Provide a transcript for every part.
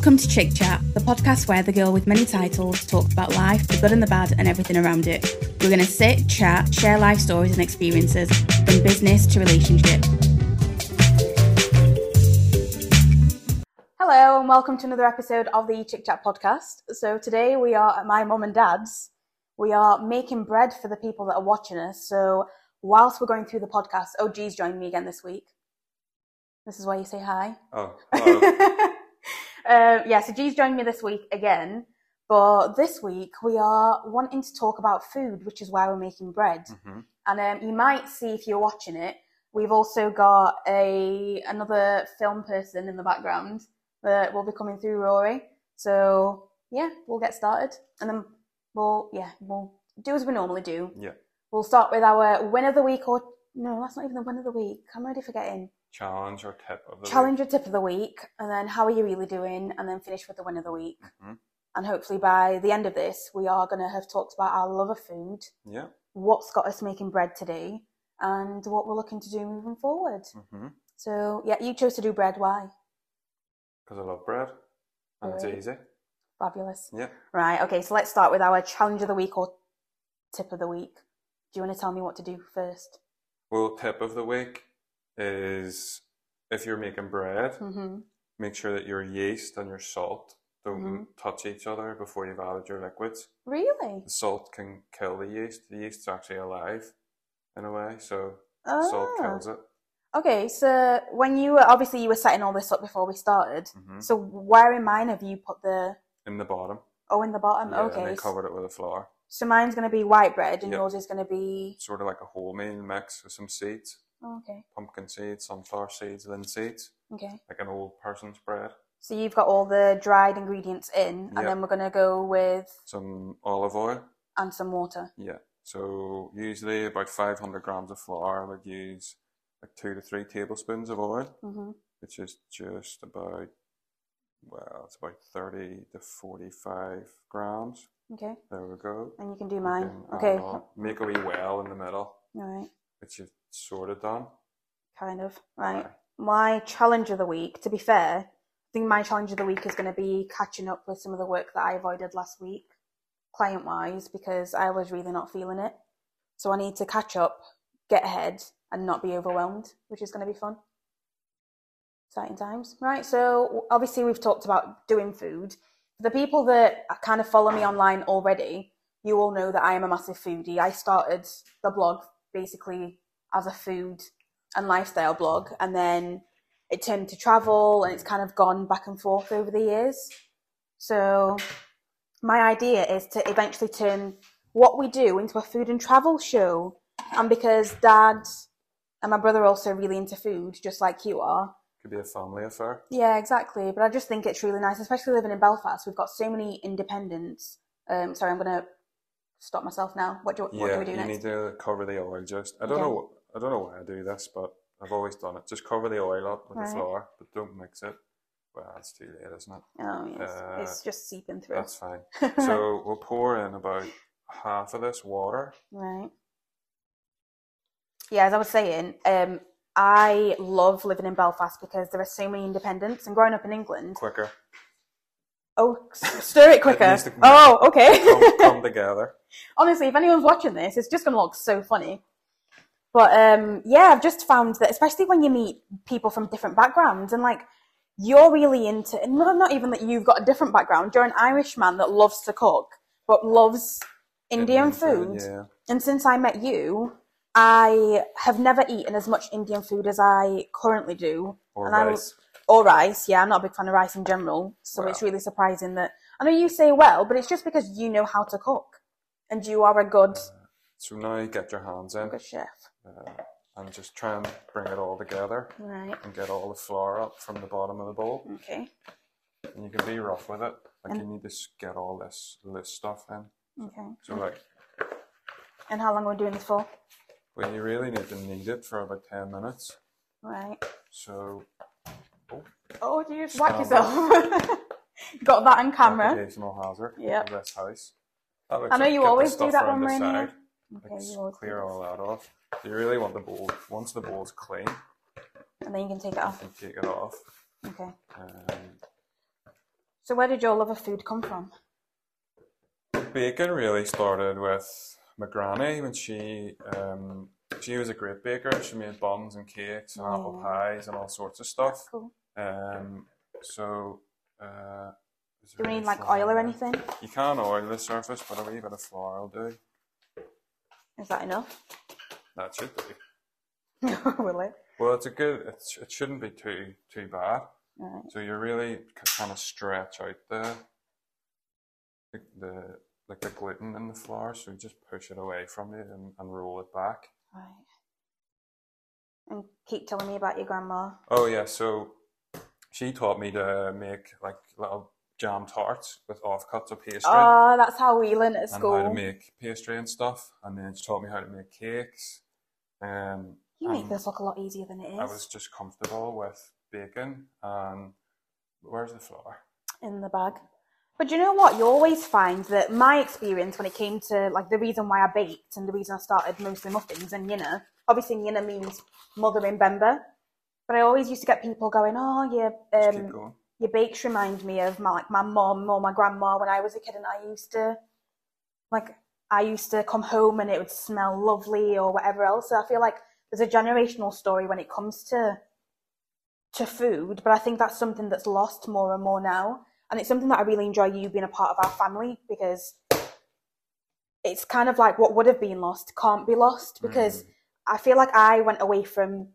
Welcome to Chik Chat, the podcast where the girl with many titles talks about life, the good and the bad, and everything around it. We're going to sit, chat, share life stories and experiences from business to relationship. Hello, and welcome to another episode of the Chik Chat podcast. So, today we are at my mum and dad's. We are making bread for the people that are watching us. So, whilst we're going through the podcast, OG's joined me again this week. This is why you say hi. Oh, oh. Uh, yeah, so G's joined me this week again, but this week we are wanting to talk about food, which is why we're making bread. Mhm. And um, you might see if you're watching it, we've also got a another film person in the background that will be coming through, Rory. So yeah, we'll get started, and then we'll yeah we'll do as we normally do. Yeah. We'll start with our win of the week, or no, that's not even the win of the week. I'm already forgetting. Challenge or tip of the week. Challenger tip of the week, and then how are you really doing, and then finish with the win of the week. Mhm. And hopefully by the end of this, we are going to have talked about our love of food, Yeah. what's got us making bread today, and what we're looking to do moving forward. Mm-hmm. So yeah, you chose to do bread. Why? Because I love bread. And Right. it's easy. Fabulous. Yeah. Right. Okay. So let's start with our challenge of the week or tip of the week. Do you want to tell me what to do first? Well, tip of the week is if you're making bread, Mm-hmm. make sure that your yeast and your salt don't Mhm. touch each other before you've added your liquids. Really? The salt can kill the yeast. The yeast's actually alive in a way, so Oh. salt kills it. Okay. So when you were obviously you were setting all this up before we started. hmm So where in mine have you put the In the bottom. oh in the bottom? yeah, okay. And they covered it with a flour. So mine's going to be white bread, and Yep. yours is going to be Sort of like a wholemeal mix with some seeds. Oh, okay. Pumpkin seeds, sunflower seeds, linseeds. Okay. Like an old person's bread. So you've got all the dried ingredients in, and Yep. then we're going to go with Some olive oil. and some water. Yeah. So usually about 500 grams of flour, I would use like two to three tablespoons of oil, hmm which is just about, well, it's about 30 to 45 grams. Okay. There we go. And you can do mine. can Okay. Make a wee well in the middle, All right. Which you've sort of done. Kind of. Right. My challenge of the week, to be fair, I think my challenge of the week is going to be catching up with some of the work that I avoided last week, client wise, because I was really not feeling it. So I need to catch up, get ahead, and not be overwhelmed, which is going to be fun. Exciting times. Right. So obviously, we've talked about doing food. The people that kind of follow me online already, you all know that I am a massive foodie. I started the blog basically as a food and lifestyle blog, and then it turned to travel, and it's kind of gone back and forth over the years. So, my idea is to eventually turn what we do into a food and travel show. And because dad and my brother are also really into food, just like you are, Could be a family affair. yeah, exactly. But I just think it's really nice, especially living in Belfast. We've got so many independents. Um, sorry, I'm gonna stop myself now. What do what do yeah, we do you next? need to cover the oil just. I don't Okay. know. I don't know why I do this, but I've always done it. Just cover the oil up with Right. the flour, but don't mix it. Well, it's too late, isn't it? Oh yes, Uh, it's just seeping through. That's fine. So we'll pour in about half of this water. Right. Yeah, as I was saying, um, I love living in Belfast because there are so many independents, and growing up in England, Quicker, oh, stir it quicker. come- oh, okay. come, come together. Honestly, if anyone's watching this, it's just going to look so funny. But um, yeah, I've just found that, especially when you meet people from different backgrounds, and like you're really into, and not, even that you've got a different background, you're an Irish man that loves to cook, but loves Indian, food. Yeah. And since I met you, I have never eaten as much Indian food as I currently do. Or And I rice. Or rice, yeah, I'm not a big fan of rice in general. So it's really surprising that I know you say well, but it's just because you know how to cook. And you are a good, So now you get your hands in good chef. uh, and just try and bring it all together Right. and get all the flour up from the bottom of the bowl. Okay. And you can be rough with it. Like And- you need to get all this loose stuff in. Okay. So like, And how long are we doing this for? well, you really need to knead it for about ten minutes. Right. So Oh, do you just whack Stand yourself? Got that on camera. occupational hazard Yep. of this house. I know like- you always do that around when the we're in here. side. Okay, Like, you always do clear all that off. You really want the bowl. Once the bowl's clean, And then you can take it off. you take it off. Okay. Um, So where did your love of food come from? Bacon really started with my granny when she um, she was a great baker. She made buns and cakes and apple pies and all sorts of stuff. Cool. Um, so uh, Do any need like oil or anything? You can oil the surface, but a wee bit of flour will do. Is that enough? That should be. Will it? Well, it's a good. It's, it shouldn't be too too bad. Right. So you really kind of stretch out the, the the like the gluten in the flour. So you just push it away from you and, and roll it back. Right. And keep telling me about your grandma. Oh yeah, so she taught me to make like little jam tarts with offcuts of pastry Oh, that's how we learned at school. and how to make pastry and stuff. And then she taught me how to make cakes. Um, You make this look a lot easier than it is. I was just comfortable with baking. and where's the flour? in the bag. But you know what? You always find that my experience when it came to like the reason why I baked and the reason I started mostly muffins and Yinna, obviously Yinna means mother in Bemba. But I always used to get people going, "Oh, your um, going. your bakes remind me of my like my mom or my grandma when I was a kid, and I used to like I used to come home and it would smell lovely or whatever else. So I feel like there's a generational story when it comes to to food, but I think that's something that's lost more and more now, and it's something that I really enjoy you being a part of our family because it's kind of like what would have been lost can't be lost because Mm. I feel like I went away from.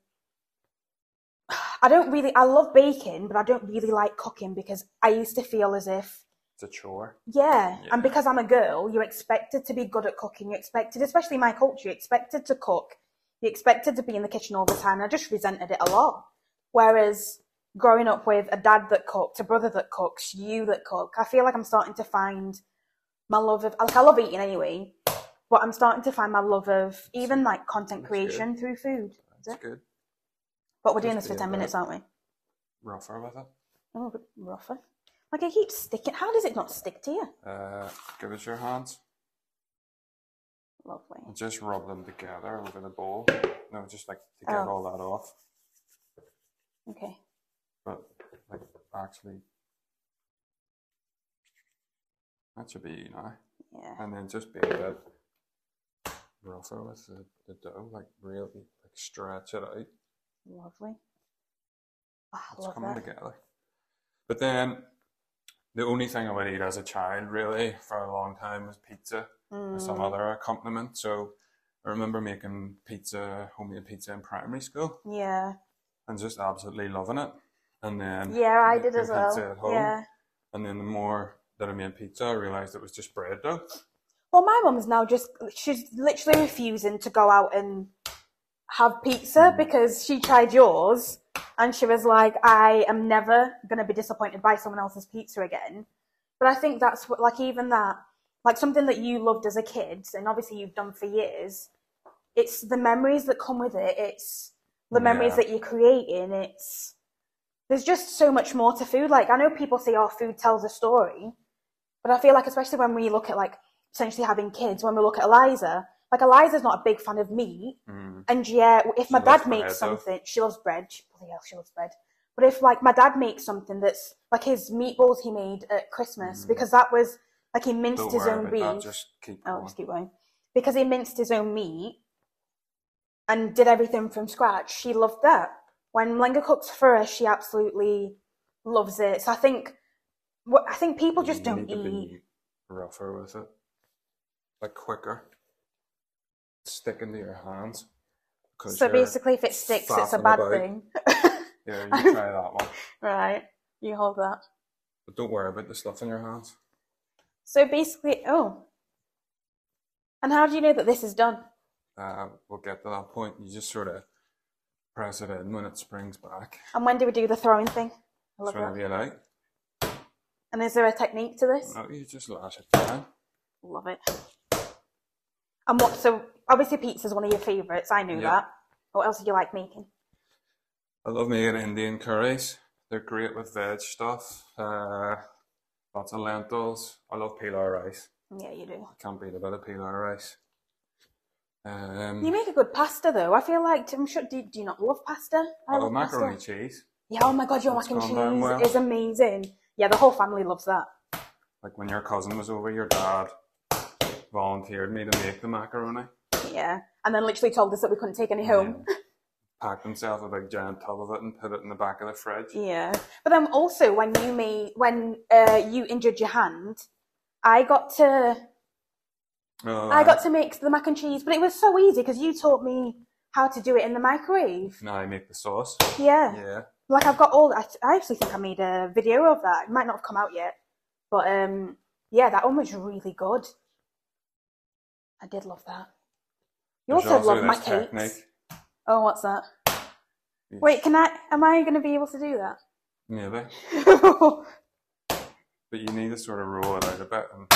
I don't really. I love baking, but I don't really like cooking because I used to feel as if It's a chore. yeah. Yeah. And because I'm a girl, you're expected to be good at cooking. You're expected, especially in my culture, you're expected to cook. You're expected to be in the kitchen all the time. And I just resented it a lot. Whereas growing up with a dad that cooked, a brother that cooks, you that cook, I feel like I'm starting to find my love of, like, I love eating anyway, but I'm starting to find my love of even like content That's good. creation through food. That's good. But we're doing this for 10 minutes, aren't we? Rougher with it. Oh, a bit rougher. Like it keeps sticking. How does it not stick to you? Uh, give us your hands. Lovely. and Just rub them together over the bowl. No, just like to get Oh. all that off. Okay. But like actually, that should be you now. Yeah. And then just be a bit rougher with the, the dough, like really like stretch it out. Lovely. Ah, I It's love coming that. together. But then the only thing I would eat as a child really for a long time was pizza or some Mm, other accompaniment. So I remember making pizza, homemade pizza in primary school yeah. and just absolutely loving it. And then Yeah, I did as well. pizza at home. Yeah. And then the more that I made pizza, I realized it was just bread dough. Well, my mum's now just, she's literally refusing to go out and have pizza because she tried yours and she was like, I am never going to be disappointed by someone else's pizza again. But I think that's what, like, even that, like something that you loved as a kid and obviously you've done for years, it's the memories that come with it. It's the memories Yeah. that you're creating. It's, there's just so much more to food. Like, I know people say, oh, food tells a story. But I feel like, especially when we look at like potentially having kids, when we look at Eliza, like Eliza's not a big fan of meat. Mm. And yeah, if my She loves dad makes something, she loves bread. She, bloody hell, she loves bread. But if like my dad makes something that's like his meatballs he made at Christmas, Mm. because that was like he minced Don't his own that, just keep Oh, going. just keep going. Because he minced his own meat and did everything from scratch. She loved that. When Lenga cooks for us, she absolutely loves it. So I think, what I think people just You don't eat. be rougher with it, like quicker. Sticking to your hands. So basically, if it sticks, it's a bad about. thing. Yeah, you try that one. right, you hold that. But don't worry about the stuff in your hands. So basically, oh. And how do you know that this is done? Uh, we'll get to that point. You just sort of press it in when it springs back. And when do we do the throwing thing? I love So whenever you like. And is there a technique to this? No, you just lash it down. Love it. And what? So obviously, pizza's one of your favourites. I knew Yeah. that. What else do you like making? I love making Indian curries. They're great with veg stuff. Uh, lots of lentils. I love pilau rice. Yeah, you do. Can't beat a bit of pilau rice. Um, You make a good pasta, though. I feel like I'm sure. Do, do you not love pasta? I oh, love macaroni pasta. cheese. Yeah. Oh my god, your mac and gone down cheese well. is amazing. Yeah, the whole family loves that. Like when your cousin was over, your dad volunteered me to make the macaroni. Yeah. And then literally told us that we couldn't take any home. Yeah. Packed himself a big giant tub of it and put it in the back of the fridge. Yeah. But then also when you made when uh, you injured your hand, I got to Oh, I got to make the mac and cheese, but it was so easy because you taught me how to do it in the microwave. Now I make the sauce. Yeah. Yeah. Like I've got all. I, I actually think I made a video of that. It might not have come out yet, but um, yeah, that one was really good. I did love that. You also love my cakes. technique. Oh, what's that? You- Wait, can I? Am I going to be able to do that? Maybe. But you need to sort of roll it out a bit and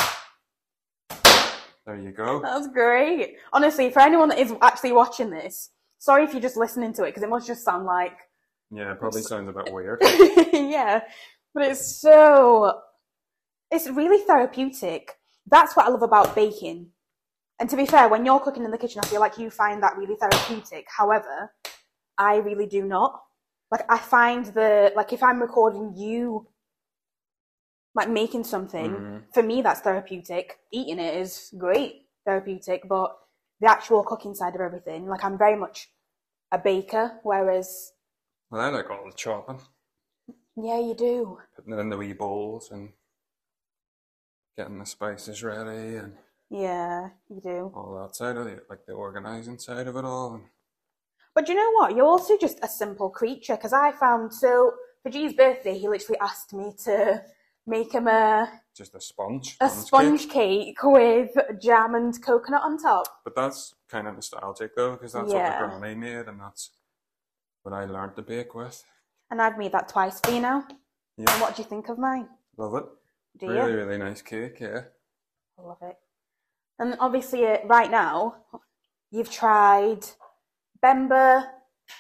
there you go. That's great. Honestly, for anyone that is actually watching this, sorry if you're just listening to it because it must just sound like Yeah, it probably sounds a bit weird. yeah, but it's so it's really therapeutic. That's what I love about baking. And to be fair, when you're cooking in the kitchen, I feel like you find that really therapeutic. However, I really do not. Like I find the like if I'm recording you like making something, Mhm. for me that's therapeutic. Eating it is great, therapeutic, but the actual cooking side of everything, like I'm very much a baker, whereas Well, I like all the chopping, yeah, you do. putting it in the wee bowls and getting the spices ready and Yeah, you do. all that side of it, like the organising side of it all. And But you know what? You're also just a simple creature because I found so for G's birthday, he literally asked me to make him a just a sponge. a sponge cake with jam and coconut on top. But that's kind of nostalgic though, because that's Yeah. what my granny made and that's what I learned to bake with. And I've made that twice for you now. And Yeah, what do you think of mine? love it. Do really, you? really nice cake, yeah. I love it. And obviously, uh, right now, you've tried Bemba,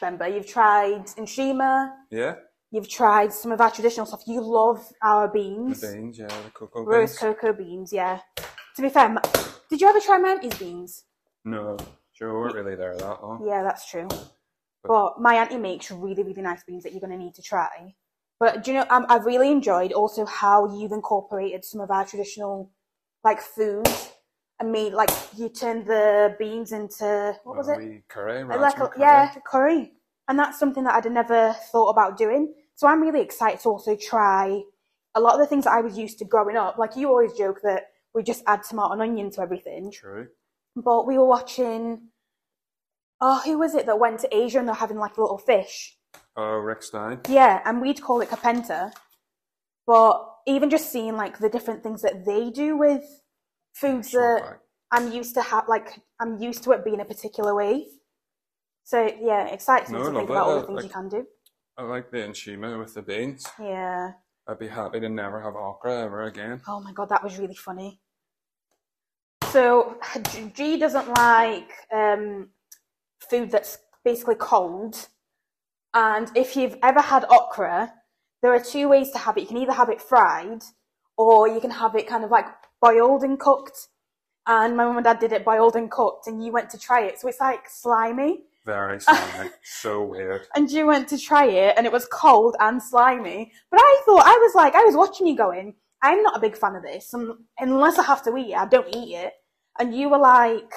Bemba. You've tried Nshima. Yeah, You've tried some of our traditional stuff. You love our the beans. beans, yeah, the cocoa Roast beans. cocoa beans, yeah. To be fair, did you ever try my auntie's beans? No, sure, we weren't really there that long. Yeah, that's true. But my auntie makes really, really nice beans that you're going to need to try. But do you know, um, I've really enjoyed also how you've incorporated some of our traditional, like, foods and made, like, you turn the beans into, what was it? curry, Like, curry. yeah, curry. And that's something that I'd never thought about doing. So I'm really excited to also try a lot of the things that I was used to growing up. Like, you always joke that we just add tomato and onion to everything. True. but we were watching. Oh, who was it that went to Asia and they're having like a little fish? Oh, Rick Stein. Yeah, and we'd call it kapenta. But even just seeing like the different things that they do with foods that Shortbread. I'm used to have, like I'm used to it being a particular way. So yeah, exciting No, to think about all the things like- you can do. I like the nshima with the beans. Yeah. I'd be happy to never have okra ever again. Oh my god, that was really funny. So G- G doesn't like um, food that's basically cold, and if you've ever had okra, there are two ways to have it. You can either have it fried, or you can have it kind of like boiled and cooked. And my mum and dad did it boiled and cooked, and you went to try it, so it's like slimy. Very slimy. so weird. And you went to try it, and it was cold and slimy. But I thought I was like, I was watching you going, I'm not a big fan of this. Um, unless I have to eat it, I don't eat it. And you were like,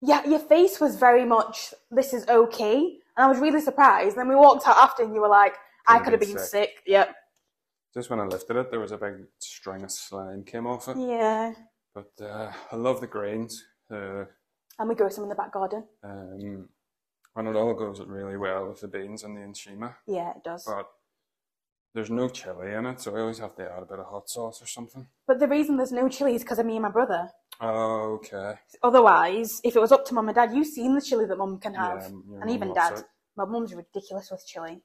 yeah, your face was very much, this is okay. And I was really surprised. Then we walked out after, and you were like, I Could've been been sick. sick. Yep. Just when I lifted it, there was a big string of slime came off it. Yeah. But uh, I love the grains. Uh, And we grow some in the back garden. um, and it all goes really well with the beans and the nshima. Yeah, it does. But there's no chili in it, so I always have to add a bit of hot sauce or something. But the reason there's no chili is because of me and my brother. Oh, okay. Otherwise, if it was up to mum and dad, you've seen the chili that mum can have. Yeah, and even dad. it. My mum's ridiculous with chili.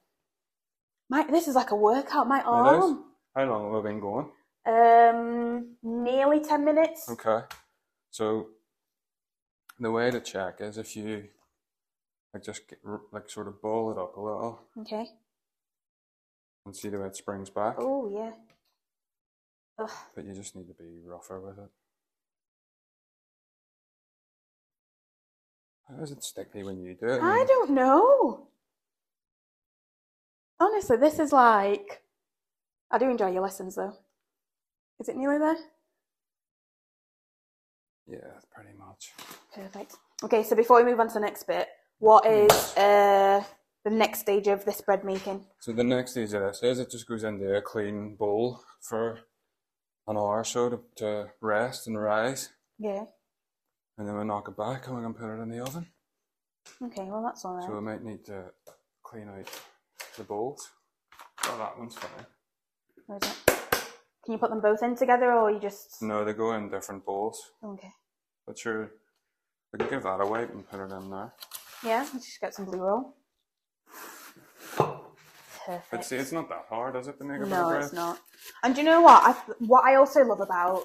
My this is like a workout. My arm. How long have we been going? Um, nearly ten minutes. Okay. So the way to check is if you like just get, like sort of ball it up a little Okay. and see the way it springs back, Oh yeah. Ugh. but you just need to be rougher with it. How is it sticky when you do it? I don't know. Honestly, this is like I do enjoy your lessons though. Is it nearly there? Yeah, pretty much. Perfect. Okay, so before we move on to the next bit, what is uh, the next stage of this bread making? So the next stage of this is it just goes into a clean bowl for an hour or so to, to rest and rise, Yeah. and then we knock it back and we can put it in the oven. Okay, well that's all right. So we might need to clean out the bowls. Oh, that one's fine. Where is it? Can you put them both in together, or you just? No, they go in different bowls. Okay. But sure, we can give that a wipe and put it in there. Yeah, let's just get some blue roll. Perfect. But see, it's not that hard, is it, to make a No, it's not. And do you know what? I, what I also love about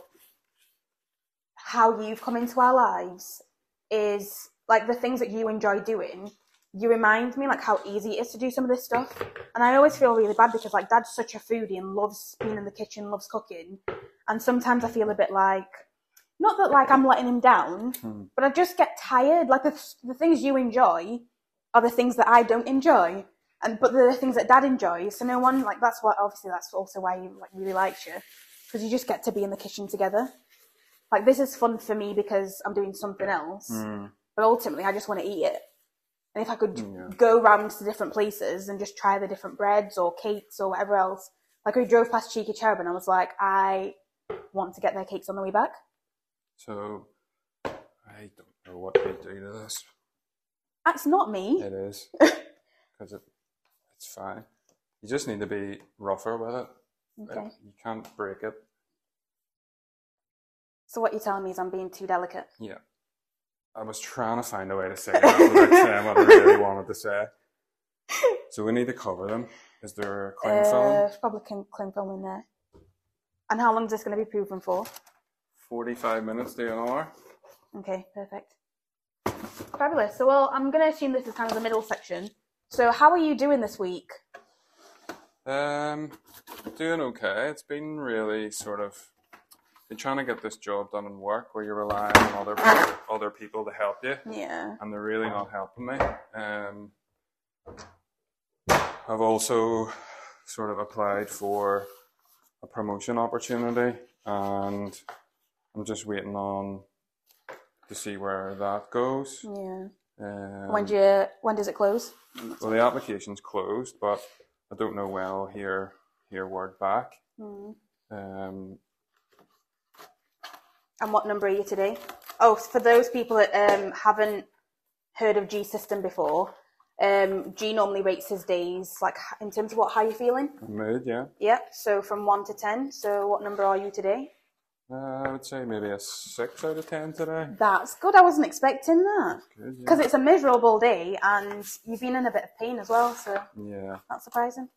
how you've come into our lives is like the things that you enjoy doing. You remind me like how easy it is to do some of this stuff, and I always feel really bad because like Dad's such a foodie and loves being in the kitchen, loves cooking, and sometimes I feel a bit like not that like I'm letting him down, Hmm. but I just get tired. Like the the things you enjoy are the things that I don't enjoy, and but the things that Dad enjoys. So no one like that's what obviously that's also why he like really likes you because you just get to be in the kitchen together. Like this is fun for me because I'm doing something else, Mm. but ultimately I just want to eat it. And if I could mm, Yeah. go round to different places and just try the different breads or cakes or whatever else, like we drove past Cheeky Cherub and I was like, I want to get their cakes on the way back. So, I don't know what do to this. That's not me. It is. Because it, it's fine. You just need to be rougher with it. Okay. You can't break it. So what you're telling me is I'm being too delicate. Yeah. I was trying to find a way to say that without saying what I really wanted to say. So we need to cover them. Is there cling Uh, film? there's probably cling film in there. And how long is this going to be proven for? 45 minutes to an hour. Okay, perfect. Fabulous. So, well, I'm going to assume this is kind of the middle section. So, how are you doing this week? Um, doing okay. It's been really sort of been trying to get this job done in work where you're relying on other other people to help you, Yeah. and they're really not helping me. Um, I've also sort of applied for a promotion opportunity, and I'm just waiting on to see where that goes. Yeah. Um, When do you, when does it close? well, the application's closed, but I don't know when I'll hear hear word back. Hmm. Um, And what number are you today? Oh, for those people that um, haven't heard of G System before, um, G normally rates his days like in terms of what how you're feeling. mood, yeah. Yeah. So from one to ten. So what number are you today? Uh, I would say maybe a six out of ten today. That's good. I wasn't expecting that Good, yeah. because it's a miserable day and you've been in a bit of pain as well. So yeah, that's surprising.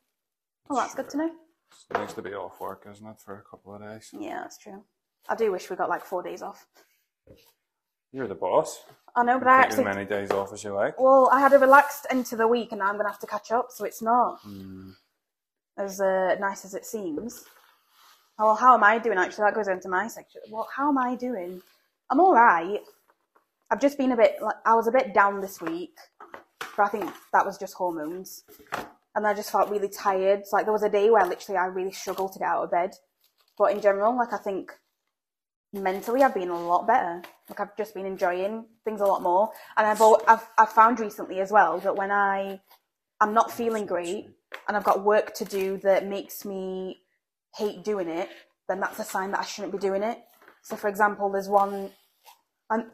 Well, that's good to know. it's nice to be off work, isn't it, for a couple of days? Yeah, that's true. I do wish we got like four days off. You're the boss. I know, but I actually as many days off as you like. well, I had a relaxed end to the week, and now I'm gonna have to catch up. So it's not Mm, as uh, nice as it seems. Oh, well, how am I doing? Actually, that goes into my section. Well, how am I doing? I'm all right. I've just been a bit. Like, I was a bit down this week, but I think that was just hormones, and I just felt really tired. Like there was a day where literally I really struggled to get out of bed. But in general, like I think mentally I've been a lot better. Like I've just been enjoying things a lot more, and I've al- I've I've found recently as well that when I I'm not feeling great and I've got work to do that makes me hate doing it, then that's a sign that I shouldn't be doing it. So, for example, there's one, and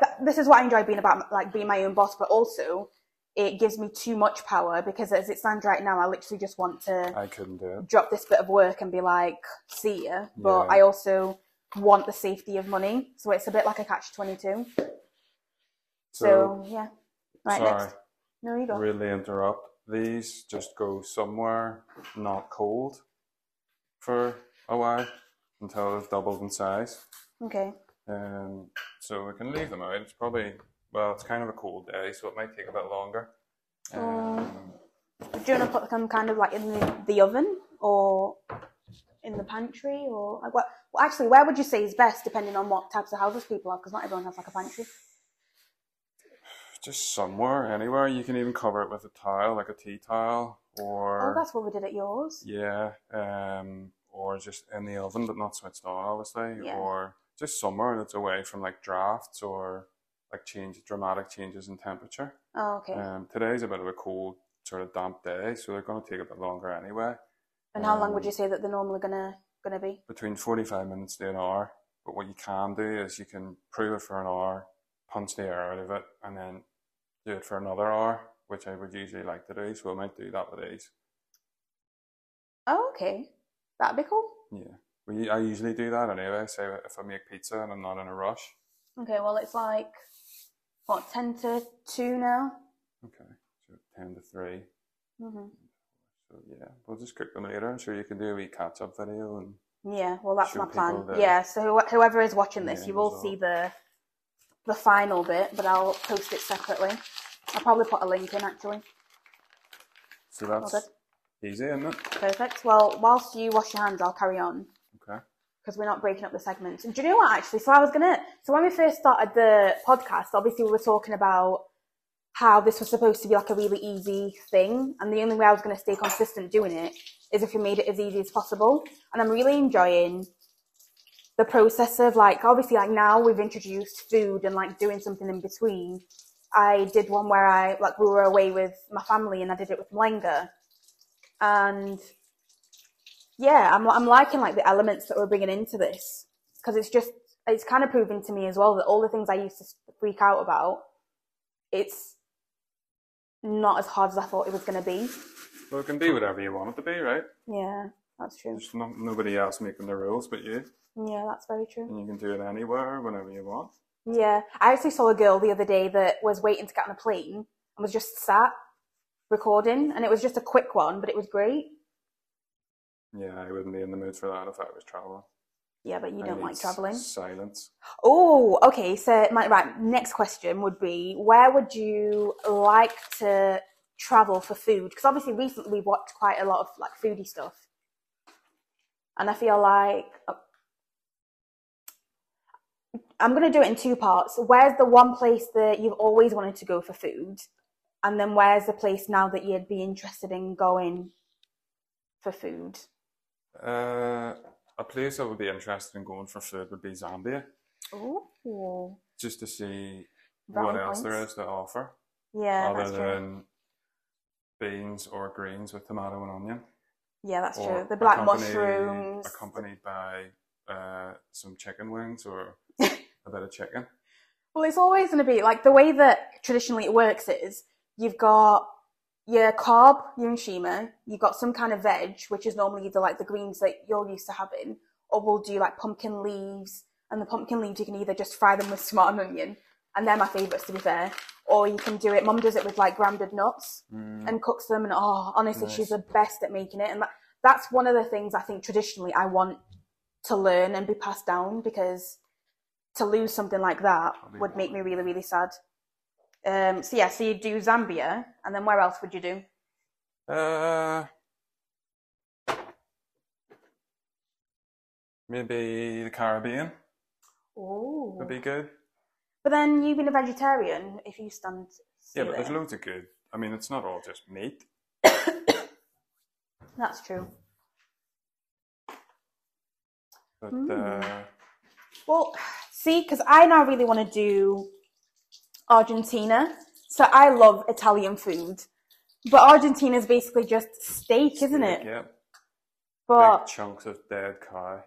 that, this is what I enjoy being about, like being my own boss, but also it gives me too much power because as it stands right now, I literally just want to I couldn't do it. drop this bit of work and be like, see ya. But Yeah. I also want the safety of money, so it's a bit like a catch twenty two. So, yeah, right sorry, next. No, you go. really interrupt. These just go somewhere not cold for a while until they've doubled in size. Okay. Um, so we can leave them out. It's probably well, it's kind of a cold day, so it might take a bit longer. Um, Do you want to put them kind of like in the, the oven or in the pantry or like what? Well, actually, where would you say is best depending on what types of houses people have? Because not everyone has like a pantry. just somewhere, anywhere. You can even cover it with a tile, like a tea towel, or Oh, that's what we did at yours. yeah, um, or just in the oven but not switched on, obviously, Yeah. or just somewhere that's away from like drafts or like change dramatic changes in temperature. Oh, okay. Um, today's a bit of a cold, sort of damp day, so they're going to take a bit longer anyway. and how long would um, you say that they're normally gonna gonna be? Between forty-five minutes to an hour. But what you can do is you can prove it for an hour, punch the air out of it, and then do it for another hour, which I would usually like to do. So I might do that with these. Oh, okay. That'd be cool. Yeah. We, I usually do that anyway. So if I make pizza and I'm not in a rush. Okay, well it's like what ten to two now. Okay. So ten to three. hmm So yeah, we'll just cook them later. I'm sure you can do a wee catch up video and Yeah, well that's my plan. the- Yeah, so who- whoever is watching this, you will see the the final bit, but I'll post it separately. I'll probably put a link in actually. so that's easy, isn't it? Perfect. Well, whilst you wash your hands, I'll carry on. Okay. because we're not breaking up the segments. And do you know what, actually? So I was gonna. So when we first started the podcast, obviously we were talking about how this was supposed to be like a really easy thing, and the only way I was gonna stay consistent doing it is if we made it as easy as possible. And I'm really enjoying the process of like obviously like now we've introduced food and like doing something in between. I did one where I like we were away with my family and I did it with Mlenga, and yeah, I'm I'm liking like the elements that we're bringing into this because it's just it's kind of proving to me as well that all the things I used to freak out about, it's not as hard as I thought it was going to be. Well, it can be whatever you want it to be, right? Yeah, that's true. There's no, nobody else making the rules but you, Yeah, that's very true. and you can do it anywhere, whenever you want. Yeah, I actually saw a girl the other day that was waiting to get on a plane and was just sat recording, and it was just a quick one, but it was great. Yeah, I wouldn't be in the mood for that if I was traveling. Yeah, but you don't like traveling. Silence. Oh, okay. So my right next question would be: Where would you like to travel for food? Because obviously, recently we've watched quite a lot of like foodie stuff, and I feel like uh, I'm gonna do it in two parts. Where's the one place that you've always wanted to go for food, and then where's the place now that you'd be interested in going for food? Uh, a place I would be interested in going for food would be Zambia, Oh, just to see what else there points. to offer, yeah, other than beans or greens with tomato and onion. Yeah, that's or true. The black accompanied- mushrooms. accompanied by uh, some chicken wings or a bit of chicken. Well, it's always going to be like the way that traditionally it works is you've got your carb, your shima, you've got some kind of veg, which is normally either like the greens that you're used to having, or we'll do like pumpkin leaves. And the pumpkin leaves, you can either just fry them with tomato and onion, and they're my favourites to be fair, or you can do it. Mum does it with like grounded nuts Mm. and cooks them, and oh, honestly, she's the best at making it. And that, that's one of the things I think traditionally I want to learn and be passed down because to lose something like that That'd make me really, really sad. Um, so yeah, so you do Zambia, and then where else would you do? Uh, maybe the Caribbean Oh, would be good. but then you've been a vegetarian, if you stand, Yeah, but there's there. loads of good. I mean, it's not all just meat. That's true. But Hmm. uh, Well, see, because I now really want to do Argentina. So I love Italian food, but Argentina is basically just steak, isn't it? Yeah, But big chunks of dead cow.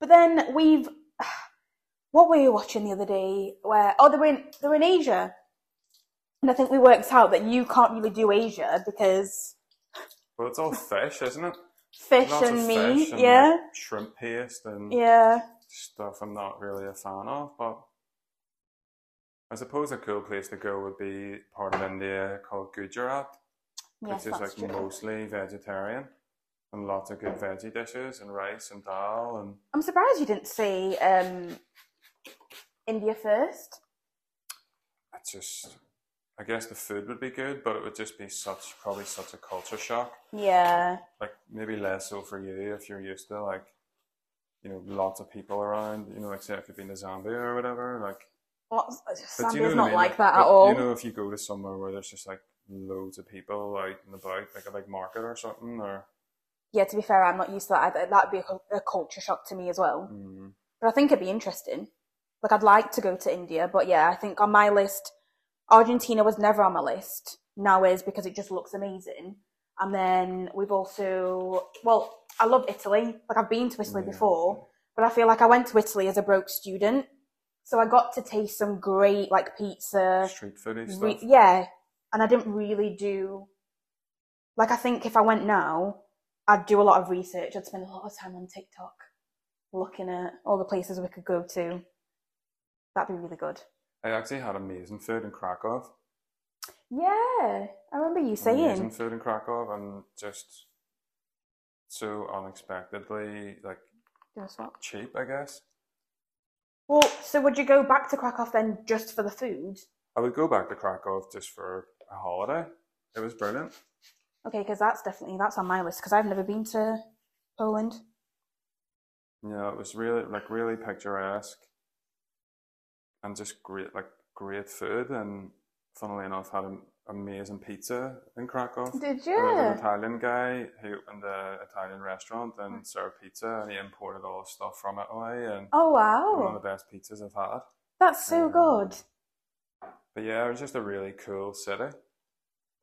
but then we've what were you watching the other day? Where oh they're in they're in Asia, and I think we worked out that you can't really do Asia because Well, it's all fish, isn't it? fish Lots and meat, fish and, yeah, like, shrimp paste and yeah. stuff I'm not really a fan of, but I suppose a cool place to go would be part of India called Gujarat, Yes, which is like true. mostly vegetarian and lots of good veggie dishes and rice and dal and I'm surprised you didn't say um, India first. it's just I guess the food would be good, but it would just be such probably such a culture shock. Yeah, Like maybe less so for you if you're used to like you know lots of people around. You know, like say if you've been to Zambia or whatever, like. Well, But you know what I not mean? like that but at all. You know, if you go to somewhere where there's just like loads of people out and about, like a big market or something, or Yeah, to be fair, I'm not used to that. That'd be a, a culture shock to me as well. mm, But I think it'd be interesting. Like, I'd like to go to India, but yeah, I think on my list, Argentina was never on my list. Now is because it just looks amazing. And then we've also, well, I love Italy. Like, I've been to Italy Yeah. before, but I feel like I went to Italy as a broke student. So I got to taste some great, like, pizza. street foodie stuff. Re- yeah. And I didn't really do, like, I think if I went now, I'd do a lot of research. I'd spend a lot of time on TikTok looking at all the places we could go to. That'd be really good. I actually had amazing food in Krakow. Yeah, I remember you saying Amazing food in Krakow, and just so unexpectedly like Do a swap. cheap, I guess. Well, so would you go back to Krakow then just for the food? I would go back to Krakow just for a holiday. It was brilliant. Okay, because that's definitely that's on my list because I've never been to Poland. Yeah, it was really like really picturesque and just great like great food and funnily enough had an amazing pizza in Krakow. Did you? There was an? Italian guy who opened an Italian restaurant and served pizza and he imported all the stuff from Italy and oh wow, One of the best pizzas I've had. that's so Um, good. But yeah, it was just a really cool city.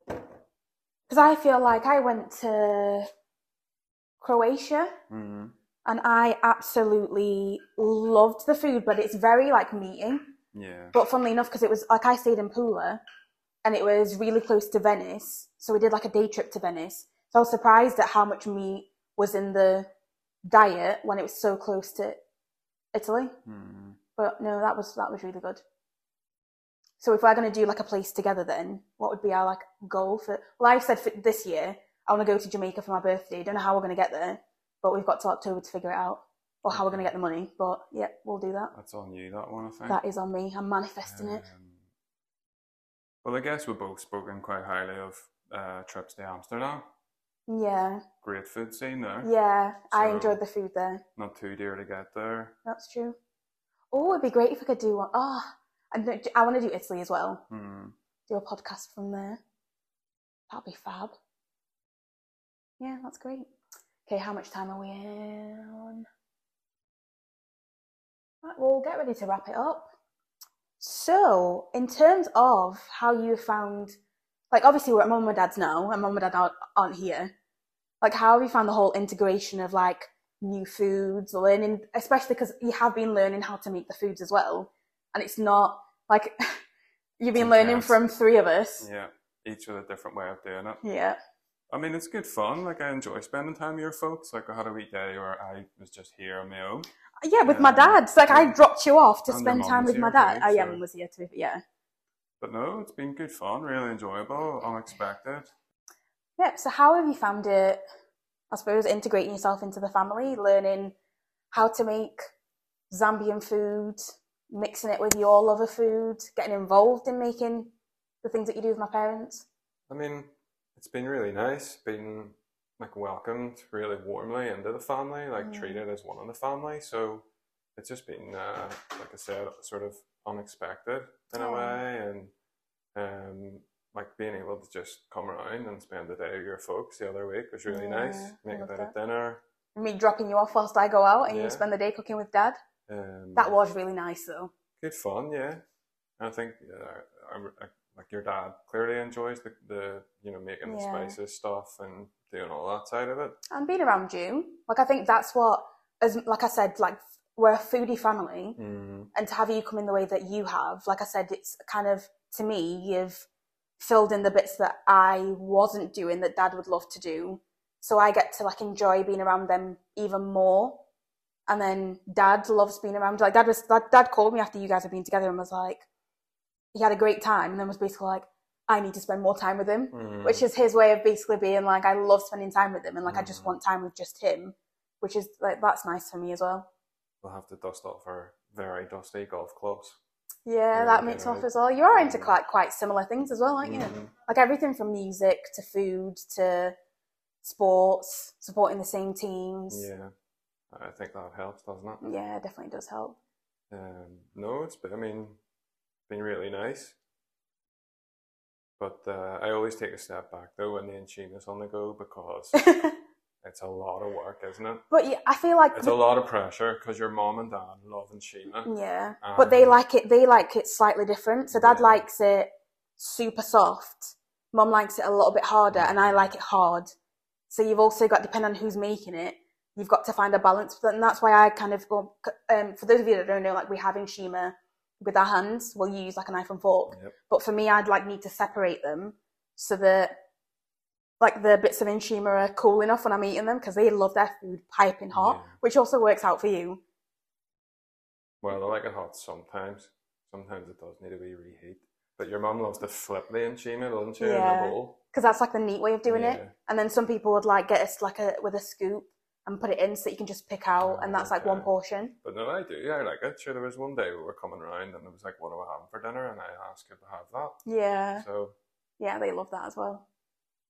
Because I feel like I went to Croatia Mm-hmm. and I absolutely loved the food, but it's very like meaty. Yeah. But funnily enough, because it was like I stayed in Pula and it was really close to Venice, so we did like a day trip to Venice. So I was surprised at how much meat was in the diet when it was so close to Italy. Mm. But no, that was that was really good. So if we're going to do like a place together, then what would be our like goal for? Well, I've said for this year I want to go to Jamaica for my birthday. Don't know how we're going to get there, but we've got till October to figure it out, or how we're going to get the money. But yeah, we'll do that. That's on you, that one, I think. That is on me. I'm manifesting it. Well, I guess we've both spoken quite highly of uh, trips to Amsterdam. Yeah, Great food scene there. yeah. I So- enjoyed the food there. Not too dear to get there. That's true. Oh, it'd be great if I could do one. Oh, I, I want to do Italy as well. Hmm. Do a podcast from there. That'd be fab. Yeah, that's great. Okay, how much time are we on? Right, we'll get ready to wrap it up. So, in terms of how you found, like, obviously we're at mum and dad's now, and mum and dad aren't, aren't here. Like, how have you found the whole integration of like new foods, or learning, especially because you have been learning how to make the foods as well, and it's not like you've been learning from three of us. Yeah, each with a different way of doing it. Yeah. I mean, it's good fun. Like, I enjoy spending time with your folks. Like, I had a weekday where I was just here on my own. Yeah, with my dad. It's like I dropped you off to And spend time with my dad. too, Oh, yeah, so- mum was here too. Yeah. But no, it's been good fun, really enjoyable, unexpected. Yeah. So, how have you found it? I suppose integrating yourself into the family, learning how to make Zambian food, mixing it with your love of food, getting involved in making the things that you do with my parents. I mean, it's been really nice, been like welcomed really warmly into the family, like Mm. treated as one of the family. So it's just been, uh, like I said, sort of unexpected in a Oh. way, and um, like being able to just come around and spend the day with your folks the other week was really Yeah, nice. I Make a love bit of that. dinner. Me dropping you off whilst I go out and Yeah. you spend the day cooking with dad. Um, That was really nice, though. good fun, yeah. And I think uh, I, I, like your dad clearly enjoys the, the you know making the Yeah. spices stuff and doing all that side of it. And being around you, like I think that's what, as like I said, like we're a foodie family. Mm. and to have you come in the way that you have, like I said, it's kind of to me, you've filled in the bits that I wasn't doing that dad would love to do. So I get to like enjoy being around them even more. And then dad loves being around. Like dad was, dad, dad called me after you guys had been together and was like, he had a great time, and then was basically like, I need to spend more time with him, Mm. which is his way of basically being like, I love spending time with him, and like I just Mhm. want time with just him, which is like that's nice for me as well. We'll have to dust off our very dusty golf clubs. Yeah, Yeah, that makes off as well. You are into quite quite similar things as well, aren't you? Mhm. Like everything from music to food to sports, supporting the same teams. Yeah, I think that helps, doesn't it? Yeah, it definitely does help. Um, no, it's been, I mean, been really nice. But uh, I always take a step back though when the nshima's on the go because it's a lot of work, isn't it? but yeah, I feel like It's a lot of pressure because your mom and dad love nshima. Yeah, but they like it. They like it slightly different. So dad Yeah. likes it super soft. Mom likes it a little bit harder, and I like it hard. So you've also got, depending on who's making it, you've got to find a balance. And that's why I kind of, well, um, for those of you that don't know, like we have nshima with our hands, we'll use like a knife and fork. Yep. But for me, I'd like need to separate them so that like the bits of nshima are cool enough when I'm eating them because they love their food piping hot, Yeah. which also works out for you. Well, I like it hot sometimes. Sometimes it does need a wee reheat. But your mum loves to flip the nshima, doesn't she, Yeah. in the bowl? because that's like the neat way of doing Yeah. it. And then some people would like get us like a with a scoop and put it in so that you can just pick out, and that's like one portion. But no, I do. Yeah, I like it. Sure, there was one day we were coming around and it was like, what are we having for dinner? And I asked her to have that. Yeah, So, yeah, they love that as well.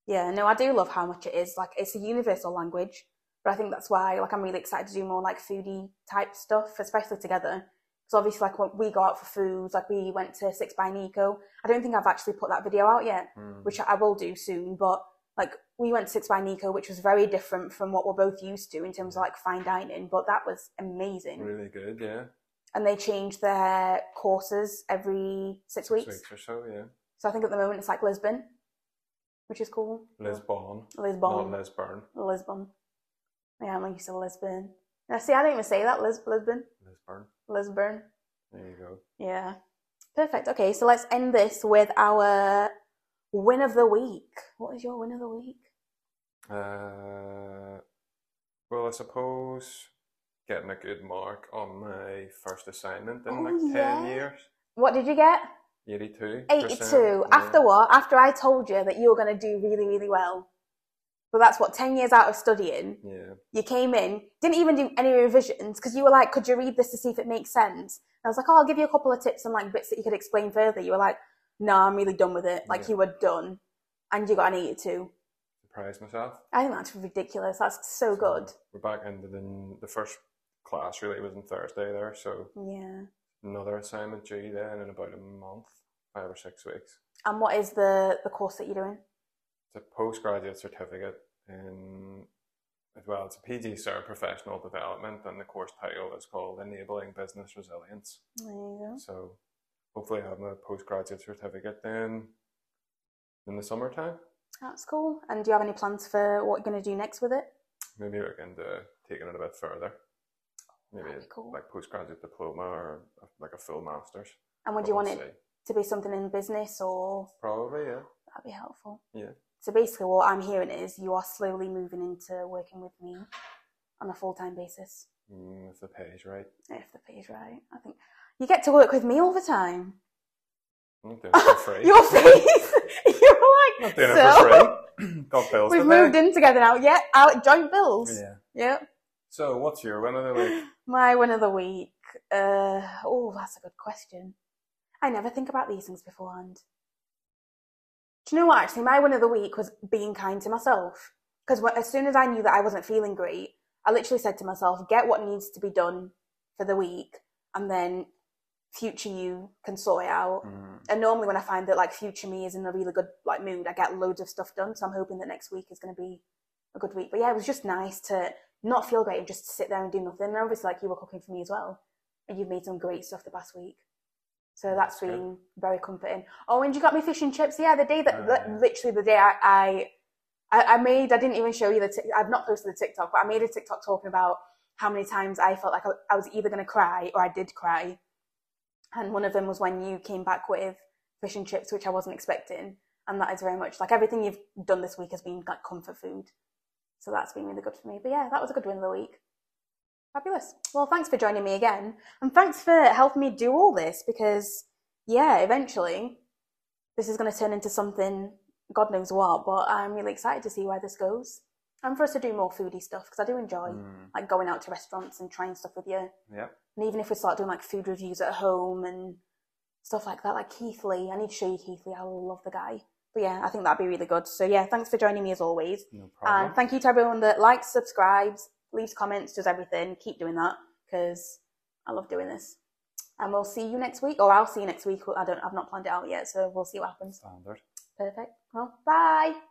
Yeah, no, I do love how much it is. Like it's a universal language, but I think that's why like I'm really excited to do more like foodie type stuff, especially together. So obviously, like when we go out for foods, like we went to Six by Nico. I don't think I've actually put that video out yet. mm, which I will do soon. But like we went to Six by Nico, which was very different from what we're both used to in terms of like fine dining. But that was amazing. really good, yeah. And they change their courses every six Six weeks. weeks or so, yeah. So I think at the moment it's like Lisbon, which is cool. Lisbon, Lisbon. not Lisburn. Lisbon. Yeah, I'm used to Lisbon. Now, see, I don't even say that. Lis- Lisbon. Lisburn. Lisbon. There you go. Yeah. Perfect. Okay, so let's end this with our win of the week. What is your win of the week? Uh, well, I suppose getting a good mark on my first assignment in Oh, like 10 yeah. years. What did you get? 82. 82. After what? After I told you that you were going to do really, really well. But that's what, 10 years out of studying, Yeah. you came in, didn't even do any revisions because you were like, could you read this to see if it makes sense? And I was like, oh, I'll give you a couple of tips and like bits that you could explain further. You were like, no, I'm really done with it. Like you were done. And you got an 82. Surprised myself. I think that's ridiculous. That's so good. We're back into the, the first class, really, it was on Thursday there. So Yeah. another assignment due then in about a month, five or six weeks. And what is the, the course that you're doing? It's a postgraduate certificate in, as well, it's a PG Cert Professional Development, and the course title is called Enabling Business Resilience. There you go. So hopefully, I have my postgraduate certificate then in the summertime. That's cool. And do you have any plans for what you're going to do next with it? Maybe looking to taking it a bit further. Maybe cool. like postgraduate diploma or like a full master's. And would you want it to be something in business or Probably, yeah. that'd be helpful? Yeah. So basically, what I'm hearing is you are slowly moving into working with me on a full time basis. Mm, if the pay's right. If the pay's right, I think you get to work with me all the time. I'm doing it for free. Your face, you're not like, doing so it for free. Got bills we've moved in together now. Yeah, out joint bills. Yeah. Yep. So, what's your win of the week? My win of the week. Uh, oh, that's a good question. I never think about these things beforehand. Do you know what? Actually, my win of the week was being kind to myself. Because as soon as I knew that I wasn't feeling great, I literally said to myself, get what needs to be done for the week, and then future you can sort it out. Mm, And normally, when I find that like future me is in a really good like mood, I get loads of stuff done. So I'm hoping that next week is going to be a good week. But yeah, it was just nice to not feel great and just sit there and do nothing. And obviously, like you were cooking for me as well, and you've made some great stuff the past week. So that's That's good. been very comforting. Oh, and you got me fish and chips. Yeah, the day that yeah. literally the day I, I I made. I didn't even show you the. Tic- I've not posted the TikTok, but I made a TikTok talking about how many times I felt like I was either going to cry or I did cry. And one of them was when you came back with fish and chips, which I wasn't expecting. And that is very much like everything you've done this week has been like comfort food. So that's been really good for me. But yeah, that was a good win of the week. Fabulous. Well, thanks for joining me again. And thanks for helping me do all this because, yeah, eventually this is going to turn into something, God knows what, but I'm really excited to see where this goes. And for us to do more foodie stuff because I do enjoy mm, like going out to restaurants and trying stuff with you. yeah. And even if we start doing like food reviews at home and stuff like that, like Keith Lee, I need to show you Keith Lee. I love the guy. But yeah, I think that'd be really good. So yeah, thanks for joining me as always. No problem. And thank you to everyone that likes, subscribes, leaves comments, does everything. Keep doing that because I love doing this. And we'll see you next week, or I'll see you next week. I don't, I've not planned it out yet, so we'll see what happens. Standard. Perfect. Well, bye.